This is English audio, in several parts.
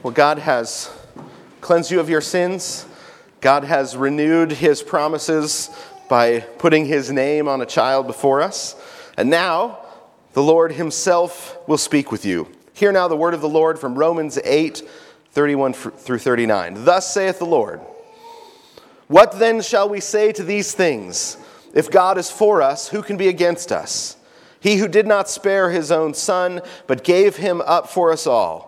Well, God has cleansed you of your sins. God has renewed his promises by putting his name on a child before us. And now the Lord himself will speak with you. Hear now the word of the Lord from Romans 8 31 through 39. Thus saith the Lord What then shall we say to these things? If God is for us, who can be against us? He who did not spare his own son, but gave him up for us all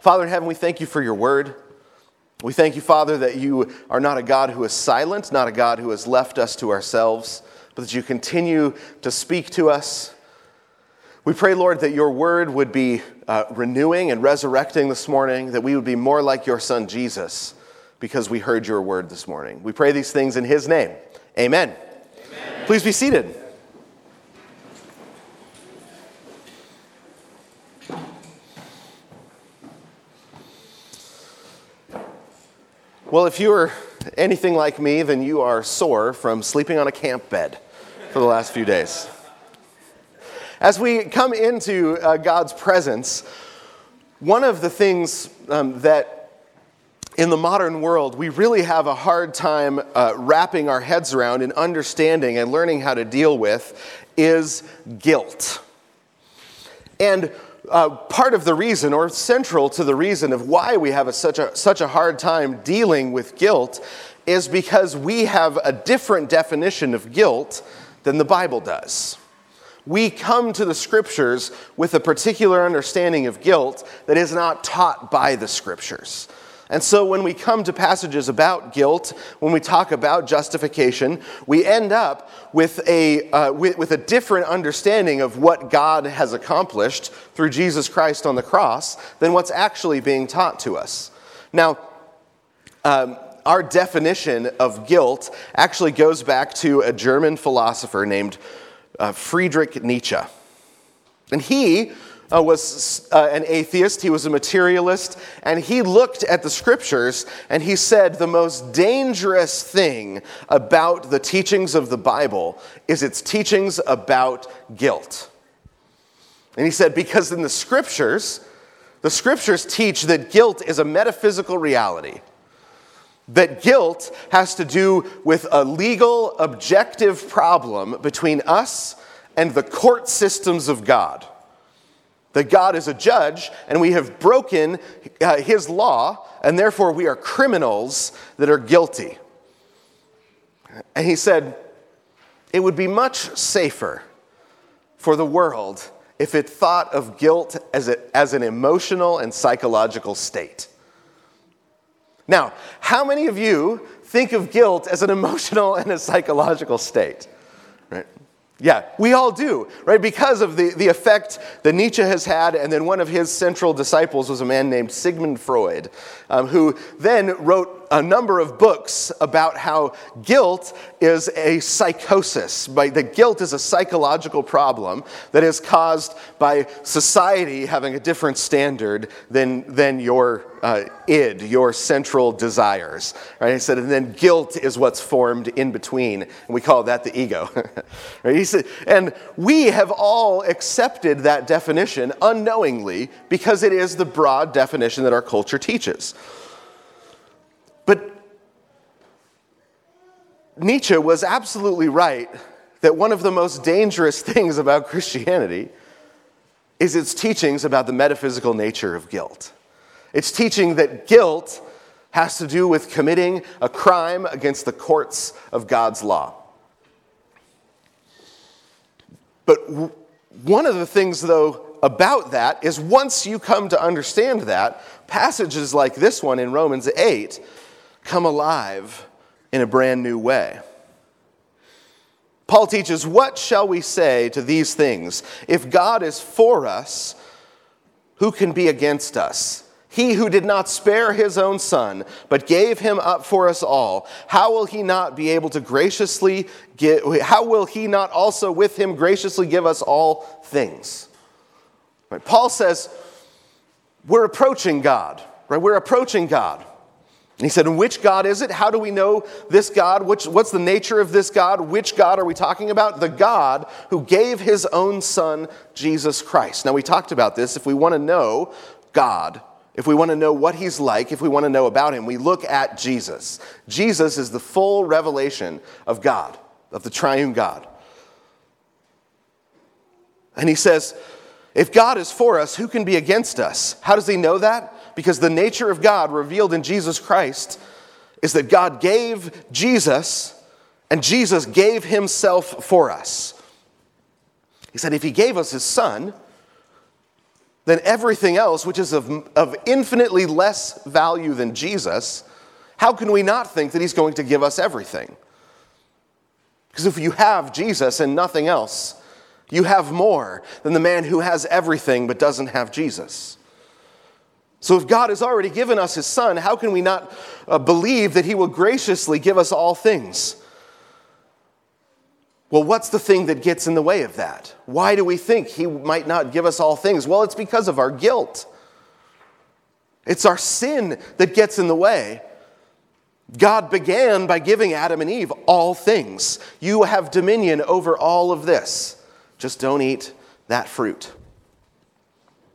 Father in heaven, we thank you for your word. We thank you, Father, that you are not a God who is silent, not a God who has left us to ourselves, but that you continue to speak to us. We pray, Lord, that your word would be uh, renewing and resurrecting this morning, that we would be more like your son Jesus because we heard your word this morning. We pray these things in his name. Amen. Amen. Please be seated. Well, if you are anything like me, then you are sore from sleeping on a camp bed for the last few days. As we come into uh, God's presence, one of the things um, that in the modern world we really have a hard time uh, wrapping our heads around and understanding and learning how to deal with is guilt. And uh, part of the reason, or central to the reason of why we have a, such, a, such a hard time dealing with guilt, is because we have a different definition of guilt than the Bible does. We come to the scriptures with a particular understanding of guilt that is not taught by the scriptures. And so when we come to passages about guilt, when we talk about justification, we end up with a, uh, with, with, a different understanding of what God has accomplished through Jesus Christ on the cross than what's actually being taught to us. Now, um, our definition of guilt actually goes back to a German philosopher named uh, Friedrich Nietzsche. And he uh, was uh, an atheist, he was a materialist, and he looked at the scriptures and he said the most dangerous thing about the teachings of the Bible is its teachings about guilt. And he said, because in the scriptures, the scriptures teach that guilt is a metaphysical reality. That guilt has to do with a legal, objective problem between us and the court systems of God that God is a judge and we have broken uh, his law, and therefore we are criminals that are guilty. And he said, It would be much safer for the world if it thought of guilt as, a, as an emotional and psychological state. Now, how many of you think of guilt as an emotional and a psychological state? Yeah, we all do, right? Because of the, the effect that Nietzsche has had, and then one of his central disciples was a man named Sigmund Freud, um, who then wrote a number of books about how guilt is a psychosis. By, that guilt is a psychological problem that is caused by society having a different standard than, than your uh, id, your central desires. Right? He said, and then guilt is what's formed in between, and we call that the ego. right? He said, and we have all accepted that definition unknowingly because it is the broad definition that our culture teaches. Nietzsche was absolutely right that one of the most dangerous things about Christianity is its teachings about the metaphysical nature of guilt. It's teaching that guilt has to do with committing a crime against the courts of God's law. But one of the things, though, about that is once you come to understand that, passages like this one in Romans 8 come alive in a brand new way. Paul teaches, What shall we say to these things? If God is for us, who can be against us? He who did not spare his own son, but gave him up for us all, how will he not be able to graciously give, how will he not also with him graciously give us all things? Right? Paul says, we're approaching God, right? We're approaching God. And he said, and which God is it? How do we know this God? Which, what's the nature of this God? Which God are we talking about? The God who gave his own son, Jesus Christ. Now, we talked about this. If we want to know God, if we want to know what he's like, if we want to know about him, we look at Jesus. Jesus is the full revelation of God, of the triune God. And he says, if God is for us, who can be against us? How does he know that? Because the nature of God revealed in Jesus Christ is that God gave Jesus, and Jesus gave himself for us. He said, if he gave us his son, then everything else, which is of, of infinitely less value than Jesus, how can we not think that he's going to give us everything? Because if you have Jesus and nothing else, you have more than the man who has everything but doesn't have Jesus. So, if God has already given us his son, how can we not uh, believe that he will graciously give us all things? Well, what's the thing that gets in the way of that? Why do we think he might not give us all things? Well, it's because of our guilt. It's our sin that gets in the way. God began by giving Adam and Eve all things. You have dominion over all of this. Just don't eat that fruit.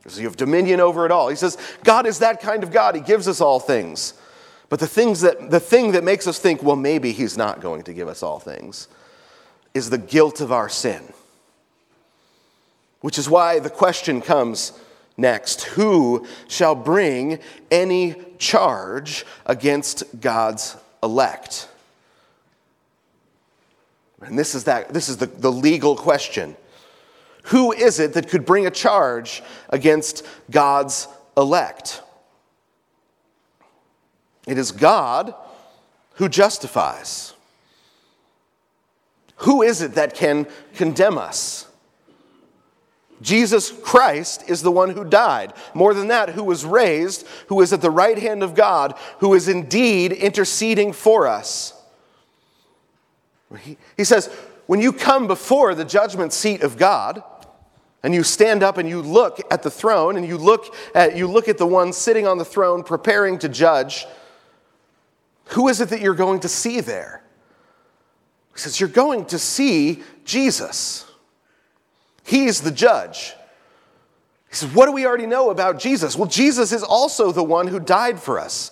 So you have dominion over it all. He says, God is that kind of God. He gives us all things. But the, things that, the thing that makes us think, well, maybe He's not going to give us all things, is the guilt of our sin. Which is why the question comes next Who shall bring any charge against God's elect? And this is, that, this is the, the legal question. Who is it that could bring a charge against God's elect? It is God who justifies. Who is it that can condemn us? Jesus Christ is the one who died. More than that, who was raised, who is at the right hand of God, who is indeed interceding for us. He, he says, when you come before the judgment seat of God, and you stand up and you look at the throne and you look at, you look at the one sitting on the throne preparing to judge, who is it that you're going to see there? He says, You're going to see Jesus. He's the judge. He says, What do we already know about Jesus? Well, Jesus is also the one who died for us.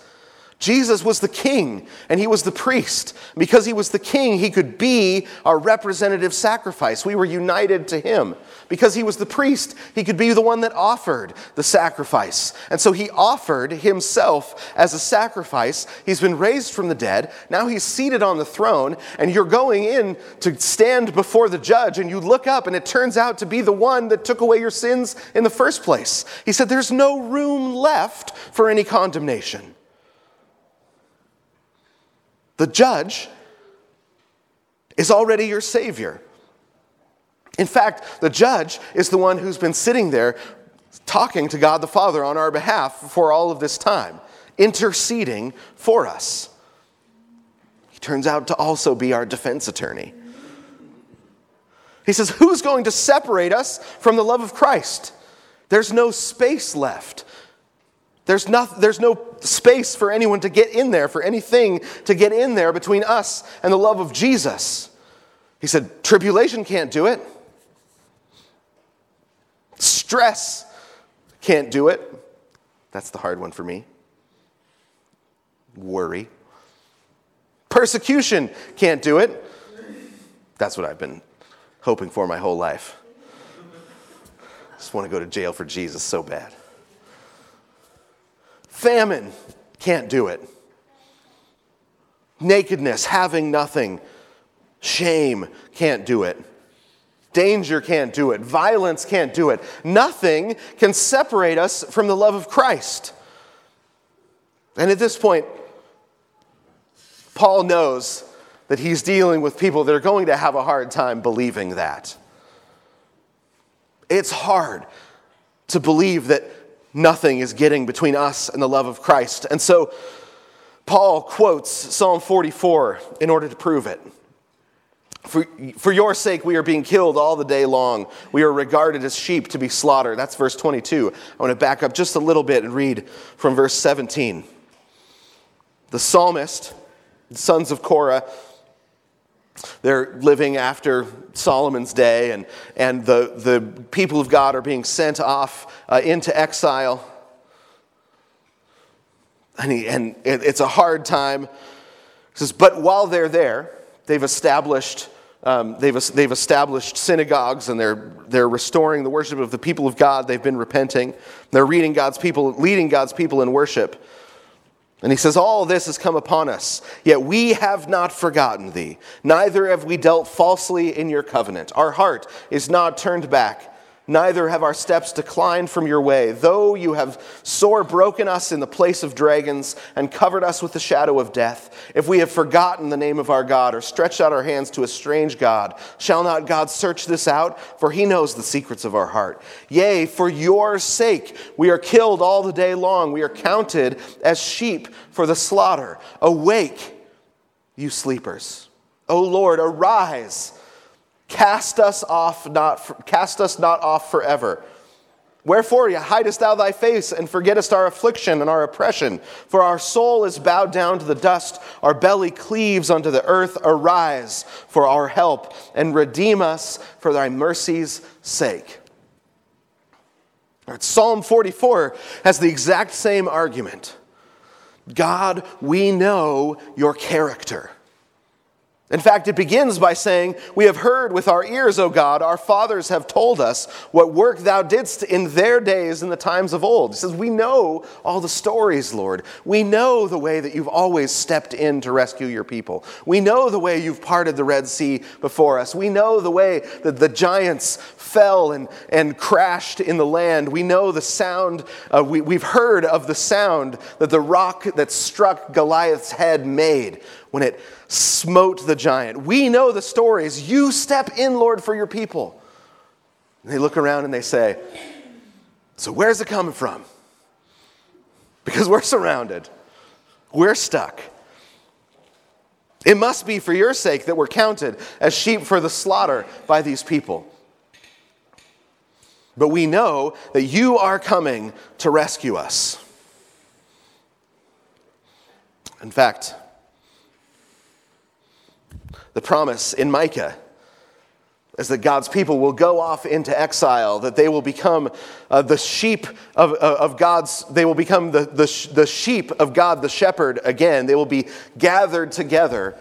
Jesus was the king and he was the priest. Because he was the king, he could be our representative sacrifice. We were united to him. Because he was the priest, he could be the one that offered the sacrifice. And so he offered himself as a sacrifice. He's been raised from the dead. Now he's seated on the throne, and you're going in to stand before the judge, and you look up, and it turns out to be the one that took away your sins in the first place. He said, There's no room left for any condemnation. The judge is already your Savior. In fact, the judge is the one who's been sitting there talking to God the Father on our behalf for all of this time, interceding for us. He turns out to also be our defense attorney. He says, Who's going to separate us from the love of Christ? There's no space left. There's no, there's no space for anyone to get in there, for anything to get in there between us and the love of Jesus. He said, Tribulation can't do it. Stress can't do it. That's the hard one for me. Worry. Persecution can't do it. That's what I've been hoping for my whole life. Just want to go to jail for Jesus so bad. Famine can't do it. Nakedness, having nothing, shame can't do it. Danger can't do it. Violence can't do it. Nothing can separate us from the love of Christ. And at this point, Paul knows that he's dealing with people that are going to have a hard time believing that. It's hard to believe that nothing is getting between us and the love of Christ. And so Paul quotes Psalm 44 in order to prove it. For, for your sake, we are being killed all the day long. We are regarded as sheep to be slaughtered. That's verse 22. I want to back up just a little bit and read from verse 17. The psalmist, the sons of Korah, they're living after Solomon's day, and, and the, the people of God are being sent off uh, into exile. And, he, and it, it's a hard time. He says, but while they're there, they've established, um, they've, they've established synagogues and they're, they're restoring the worship of the people of God. They've been repenting. They're reading God's people, leading God's people in worship. And he says, All this has come upon us, yet we have not forgotten thee, neither have we dealt falsely in your covenant. Our heart is not turned back neither have our steps declined from your way. Though you have sore broken us in the place of dragons and covered us with the shadow of death, if we have forgotten the name of our God or stretched out our hands to a strange God, shall not God search this out? For he knows the secrets of our heart. Yea, for your sake we are killed all the day long. We are counted as sheep for the slaughter. Awake, you sleepers. O Lord, arise Cast us off not cast us not off forever. Wherefore hidest thou thy face and forgettest our affliction and our oppression? For our soul is bowed down to the dust, our belly cleaves unto the earth. Arise for our help and redeem us for thy mercy's sake. Right, Psalm 44 has the exact same argument. God, we know your character. In fact, it begins by saying, We have heard with our ears, O God, our fathers have told us what work thou didst in their days in the times of old. He says, We know all the stories, Lord. We know the way that you've always stepped in to rescue your people. We know the way you've parted the Red Sea before us. We know the way that the giants fell and, and crashed in the land. We know the sound, uh, we, we've heard of the sound that the rock that struck Goliath's head made when it smote the giant. We know the stories. You step in, Lord, for your people. And they look around and they say, So where's it coming from? Because we're surrounded, we're stuck. It must be for your sake that we're counted as sheep for the slaughter by these people. But we know that you are coming to rescue us. In fact, the promise in Micah is that God's people will go off into exile, that they will become uh, the sheep of, uh, of God's, they will become the, the, the sheep of God the shepherd again. They will be gathered together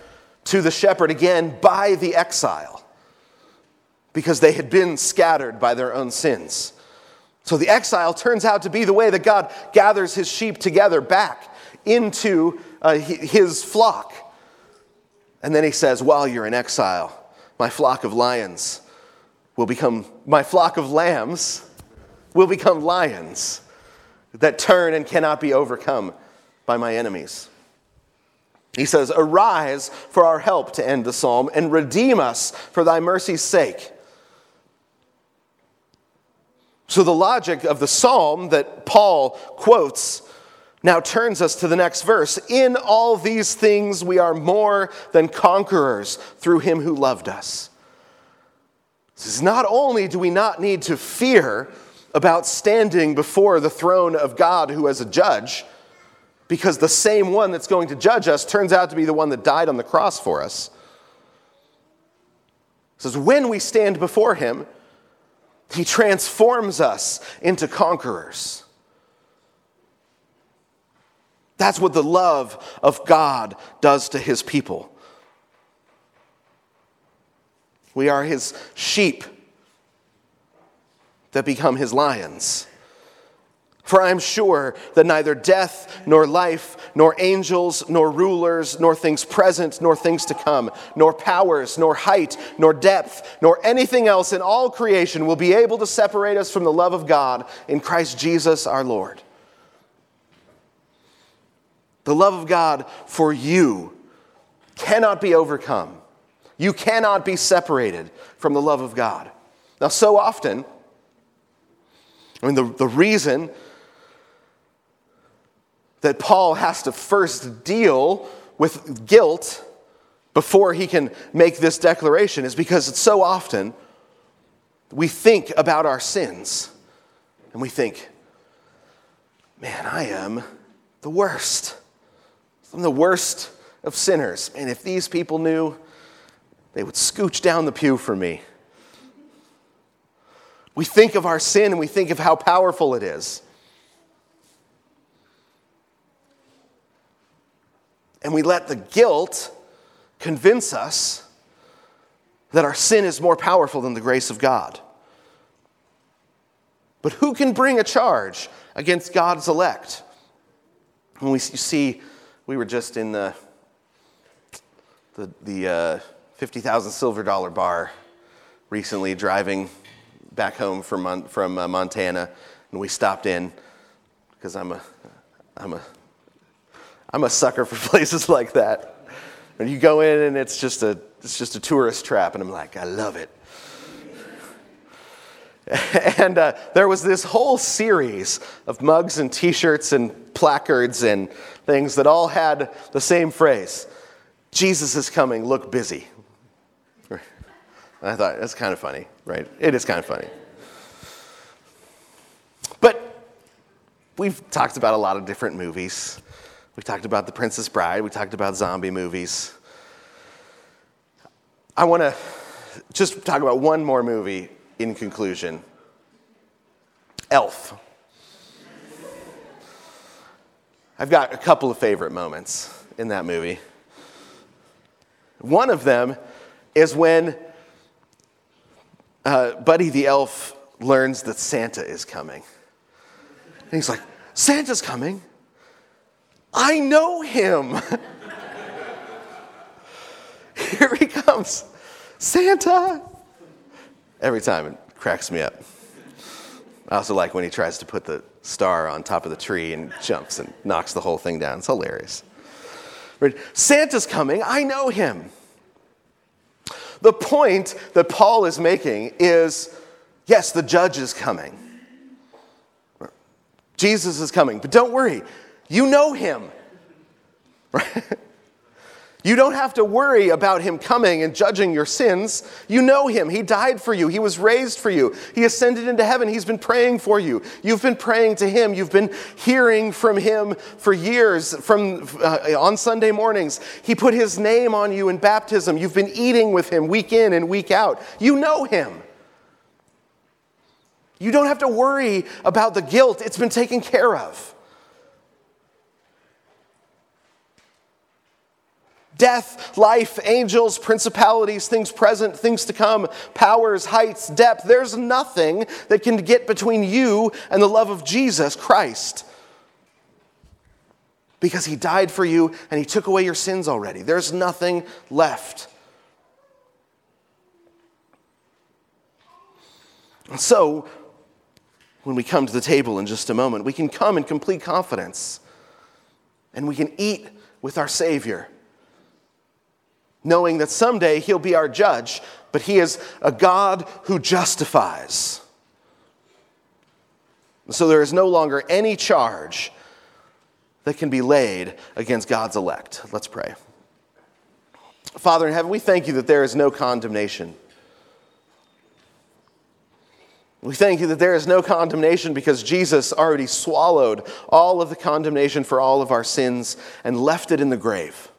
to the shepherd again by the exile because they had been scattered by their own sins. So the exile turns out to be the way that God gathers his sheep together back into uh, his flock. And then he says, While you're in exile, my flock of lions will become, my flock of lambs will become lions that turn and cannot be overcome by my enemies. He says, Arise for our help to end the psalm and redeem us for thy mercy's sake. So, the logic of the psalm that Paul quotes now turns us to the next verse. In all these things we are more than conquerors through him who loved us. This is not only do we not need to fear about standing before the throne of God who is a judge, because the same one that's going to judge us turns out to be the one that died on the cross for us. It says, when we stand before him, he transforms us into conquerors. That's what the love of God does to his people. We are his sheep that become his lions. For I am sure that neither death, nor life, nor angels, nor rulers, nor things present, nor things to come, nor powers, nor height, nor depth, nor anything else in all creation will be able to separate us from the love of God in Christ Jesus our Lord. The love of God for you cannot be overcome. You cannot be separated from the love of God. Now, so often, I mean, the, the reason that Paul has to first deal with guilt before he can make this declaration is because it's so often we think about our sins and we think, man, I am the worst. I'm the worst of sinners. And if these people knew, they would scooch down the pew for me. We think of our sin and we think of how powerful it is. and we let the guilt convince us that our sin is more powerful than the grace of God. But who can bring a charge against God's elect? When we see, we were just in the, the, the uh, 50,000 silver dollar bar recently driving back home from, from uh, Montana, and we stopped in because I'm a, I'm a I'm a sucker for places like that. And you go in and it's just a it's just a tourist trap, and I'm like, I love it. and uh, there was this whole series of mugs and T-shirts and placards and things that all had the same phrase: "Jesus is coming. Look busy." I thought that's kind of funny, right? It is kind of funny. But we've talked about a lot of different movies. We talked about The Princess Bride, we talked about zombie movies. I want to just talk about one more movie in conclusion Elf. I've got a couple of favorite moments in that movie. One of them is when uh, Buddy the elf learns that Santa is coming. And he's like, Santa's coming? I know him. Here he comes. Santa. Every time it cracks me up. I also like when he tries to put the star on top of the tree and jumps and knocks the whole thing down. It's hilarious. Santa's coming. I know him. The point that Paul is making is yes, the judge is coming. Jesus is coming. But don't worry, you know him. Right? You don't have to worry about him coming and judging your sins. You know him. He died for you. He was raised for you. He ascended into heaven. He's been praying for you. You've been praying to him. You've been hearing from him for years from uh, on Sunday mornings. He put his name on you in baptism. You've been eating with him week in and week out. You know him. You don't have to worry about the guilt. It's been taken care of. Death, life, angels, principalities, things present, things to come, powers, heights, depth. There's nothing that can get between you and the love of Jesus Christ. Because he died for you and he took away your sins already. There's nothing left. And so, when we come to the table in just a moment, we can come in complete confidence and we can eat with our Savior knowing that someday he'll be our judge, but he is a God who justifies. So there is no longer any charge that can be laid against God's elect. Let's pray. Father in heaven, we thank you that there is no condemnation. We thank you that there is no condemnation because Jesus already swallowed all of the condemnation for all of our sins and left it in the grave.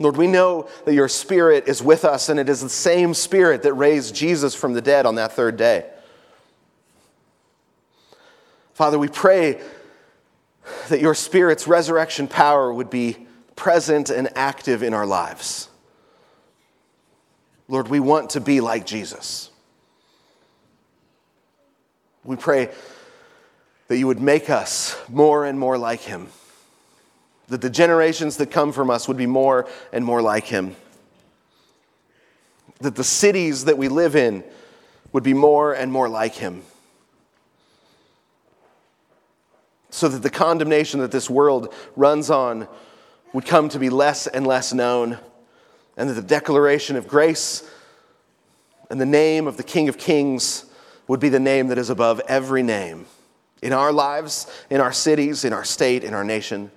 Lord, we know that your spirit is with us, and it is the same spirit that raised Jesus from the dead on that third day. Father, we pray that your spirit's resurrection power would be present and active in our lives. Lord, we want to be like Jesus. We pray that you would make us more and more like him, that the generations that come from us would be more and more like him, that the cities that we live in would be more and more like him. So that the condemnation that this world runs on would come to be less and less known, and that the declaration of grace and the name of the King of Kings would be the name that is above every name in our lives, in our cities, in our state, in our nation.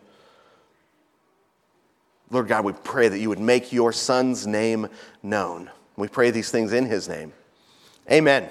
Lord God, we pray that you would make your Son's name known. We pray these things in his name. Amen.